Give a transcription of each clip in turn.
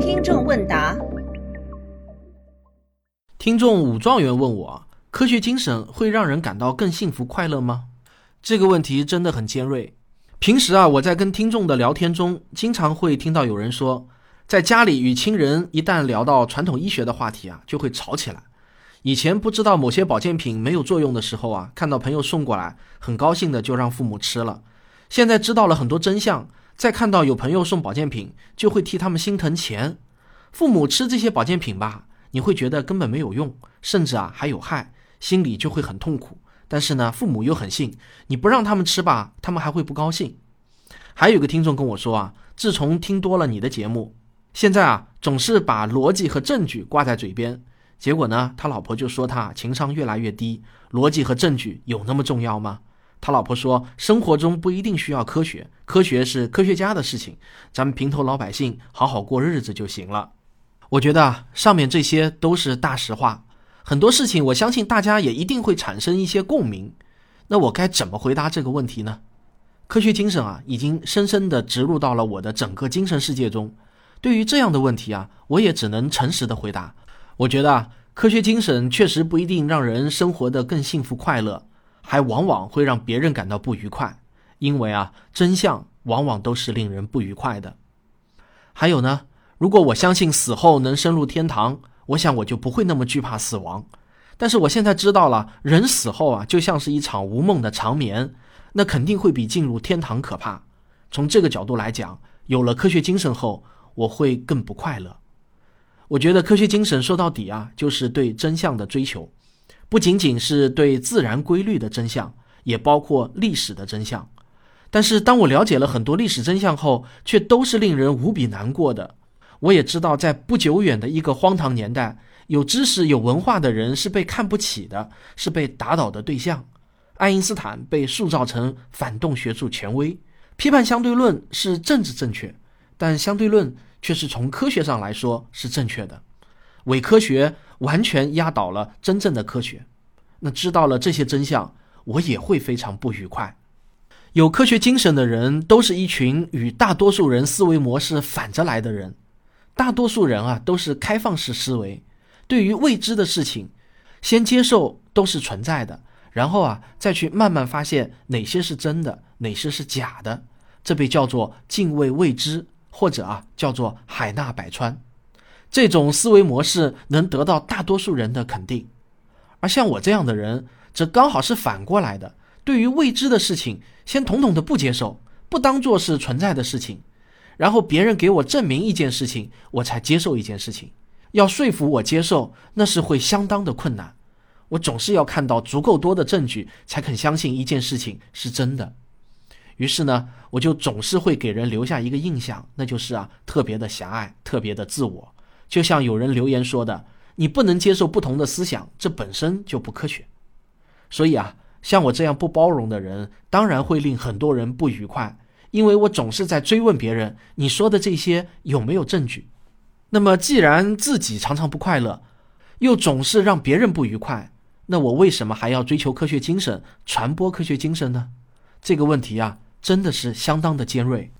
听众问答：听众武状元问我，科学精神会让人感到更幸福快乐吗？这个问题真的很尖锐。平时啊，我在跟听众的聊天中，经常会听到有人说，在家里与亲人一旦聊到传统医学的话题啊，就会吵起来。以前不知道某些保健品没有作用的时候啊，看到朋友送过来，很高兴的就让父母吃了。现在知道了很多真相，再看到有朋友送保健品，就会替他们心疼钱。父母吃这些保健品吧，你会觉得根本没有用，甚至啊还有害，心里就会很痛苦。但是呢，父母又很信，你不让他们吃吧，他们还会不高兴。还有个听众跟我说啊，自从听多了你的节目，现在啊总是把逻辑和证据挂在嘴边，结果呢，他老婆就说他情商越来越低。逻辑和证据有那么重要吗？他老婆说，生活中不一定需要科学，科学是科学家的事情，咱们平头老百姓好好过日子就行了。我觉得，上面这些都是大实话。很多事情，我相信大家也一定会产生一些共鸣。那我该怎么回答这个问题呢？科学精神啊，已经深深地植入到了我的整个精神世界中。对于这样的问题啊，我也只能诚实的回答。我觉得啊，科学精神确实不一定让人生活得更幸福快乐，还往往会让别人感到不愉快。因为啊，真相往往都是令人不愉快的。还有呢，如果我相信死后能升入天堂。我想我就不会那么惧怕死亡，但是我现在知道了，人死后啊，就像是一场无梦的长眠，那肯定会比进入天堂可怕。从这个角度来讲，有了科学精神后，我会更不快乐。我觉得科学精神说到底啊，就是对真相的追求，不仅仅是对自然规律的真相，也包括历史的真相。但是当我了解了很多历史真相后，却都是令人无比难过的。我也知道，在不久远的一个荒唐年代，有知识、有文化的人是被看不起的，是被打倒的对象。爱因斯坦被塑造成反动学术权威，批判相对论是政治正确，但相对论却是从科学上来说是正确的。伪科学完全压倒了真正的科学。那知道了这些真相，我也会非常不愉快。有科学精神的人，都是一群与大多数人思维模式反着来的人。大多数人啊都是开放式思维，对于未知的事情，先接受都是存在的，然后啊再去慢慢发现哪些是真的，哪些是假的，这被叫做敬畏未知，或者啊叫做海纳百川。这种思维模式能得到大多数人的肯定，而像我这样的人，则刚好是反过来的。对于未知的事情，先统统的不接受，不当做是存在的事情。然后别人给我证明一件事情，我才接受一件事情。要说服我接受，那是会相当的困难。我总是要看到足够多的证据，才肯相信一件事情是真的。于是呢，我就总是会给人留下一个印象，那就是啊，特别的狭隘，特别的自我。就像有人留言说的：“你不能接受不同的思想，这本身就不科学。”所以啊，像我这样不包容的人，当然会令很多人不愉快。因为我总是在追问别人，你说的这些有没有证据？那么既然自己常常不快乐，又总是让别人不愉快，那我为什么还要追求科学精神、传播科学精神呢？这个问题啊，真的是相当的尖锐。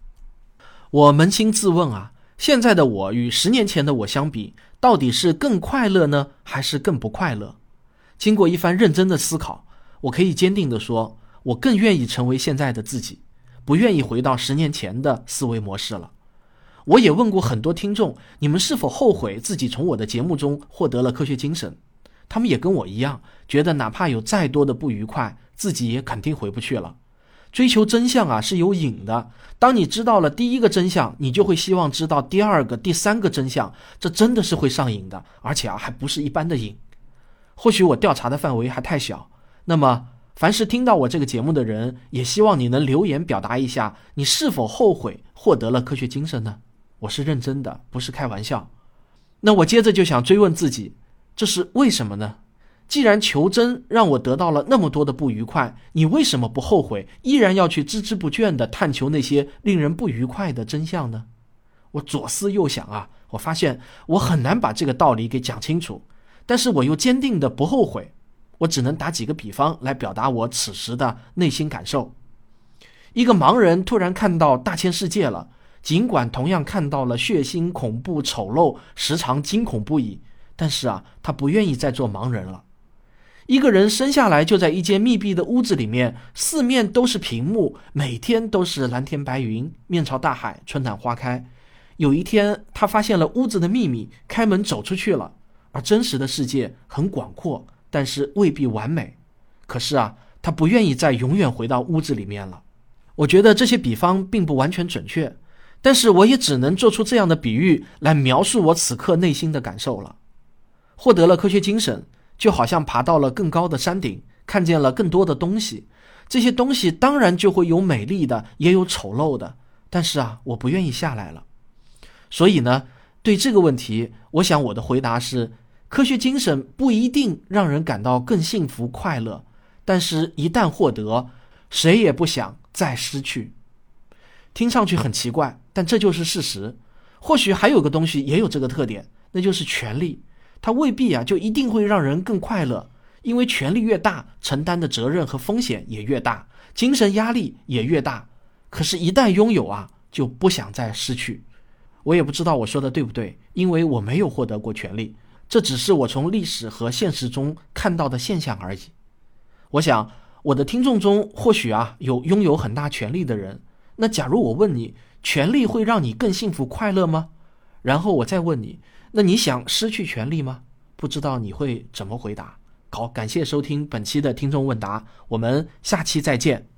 我扪心自问啊，现在的我与十年前的我相比，到底是更快乐呢，还是更不快乐？经过一番认真的思考，我可以坚定地说，我更愿意成为现在的自己。不愿意回到十年前的思维模式了。我也问过很多听众，你们是否后悔自己从我的节目中获得了科学精神？他们也跟我一样，觉得哪怕有再多的不愉快，自己也肯定回不去了。追求真相啊是有瘾的，当你知道了第一个真相，你就会希望知道第二个、第三个真相，这真的是会上瘾的，而且啊还不是一般的瘾。或许我调查的范围还太小，那么。凡是听到我这个节目的人，也希望你能留言表达一下，你是否后悔获得了科学精神呢？我是认真的，不是开玩笑。那我接着就想追问自己，这是为什么呢？既然求真让我得到了那么多的不愉快，你为什么不后悔，依然要去孜孜不倦地探求那些令人不愉快的真相呢？我左思右想啊，我发现我很难把这个道理给讲清楚，但是我又坚定的不后悔。我只能打几个比方来表达我此时的内心感受。一个盲人突然看到大千世界了，尽管同样看到了血腥、恐怖、丑陋，时常惊恐不已，但是啊，他不愿意再做盲人了。一个人生下来就在一间密闭的屋子里面，四面都是屏幕，每天都是蓝天白云，面朝大海，春暖花开。有一天，他发现了屋子的秘密，开门走出去了。而真实的世界很广阔，但是未必完美。可是啊，他不愿意再永远回到屋子里面了。我觉得这些比方并不完全准确，但是我也只能做出这样的比喻来描述我此刻内心的感受了。获得了科学精神，就好像爬到了更高的山顶，看见了更多的东西。这些东西当然就会有美丽的，也有丑陋的。但是啊，我不愿意下来了。所以呢，对这个问题，我想我的回答是。科学精神不一定让人感到更幸福快乐，但是，一旦获得，谁也不想再失去。听上去很奇怪，但这就是事实。或许还有个东西也有这个特点，那就是权力。它未必啊就一定会让人更快乐，因为权力越大，承担的责任和风险也越大，精神压力也越大。可是，一旦拥有啊，就不想再失去。我也不知道我说的对不对，因为我没有获得过权力。这只是我从历史和现实中看到的现象而已。我想，我的听众中或许啊有拥有很大权力的人。那假如我问你，权力会让你更幸福快乐吗？然后我再问你，那你想失去权利吗？不知道你会怎么回答。好，感谢收听本期的听众问答，我们下期再见。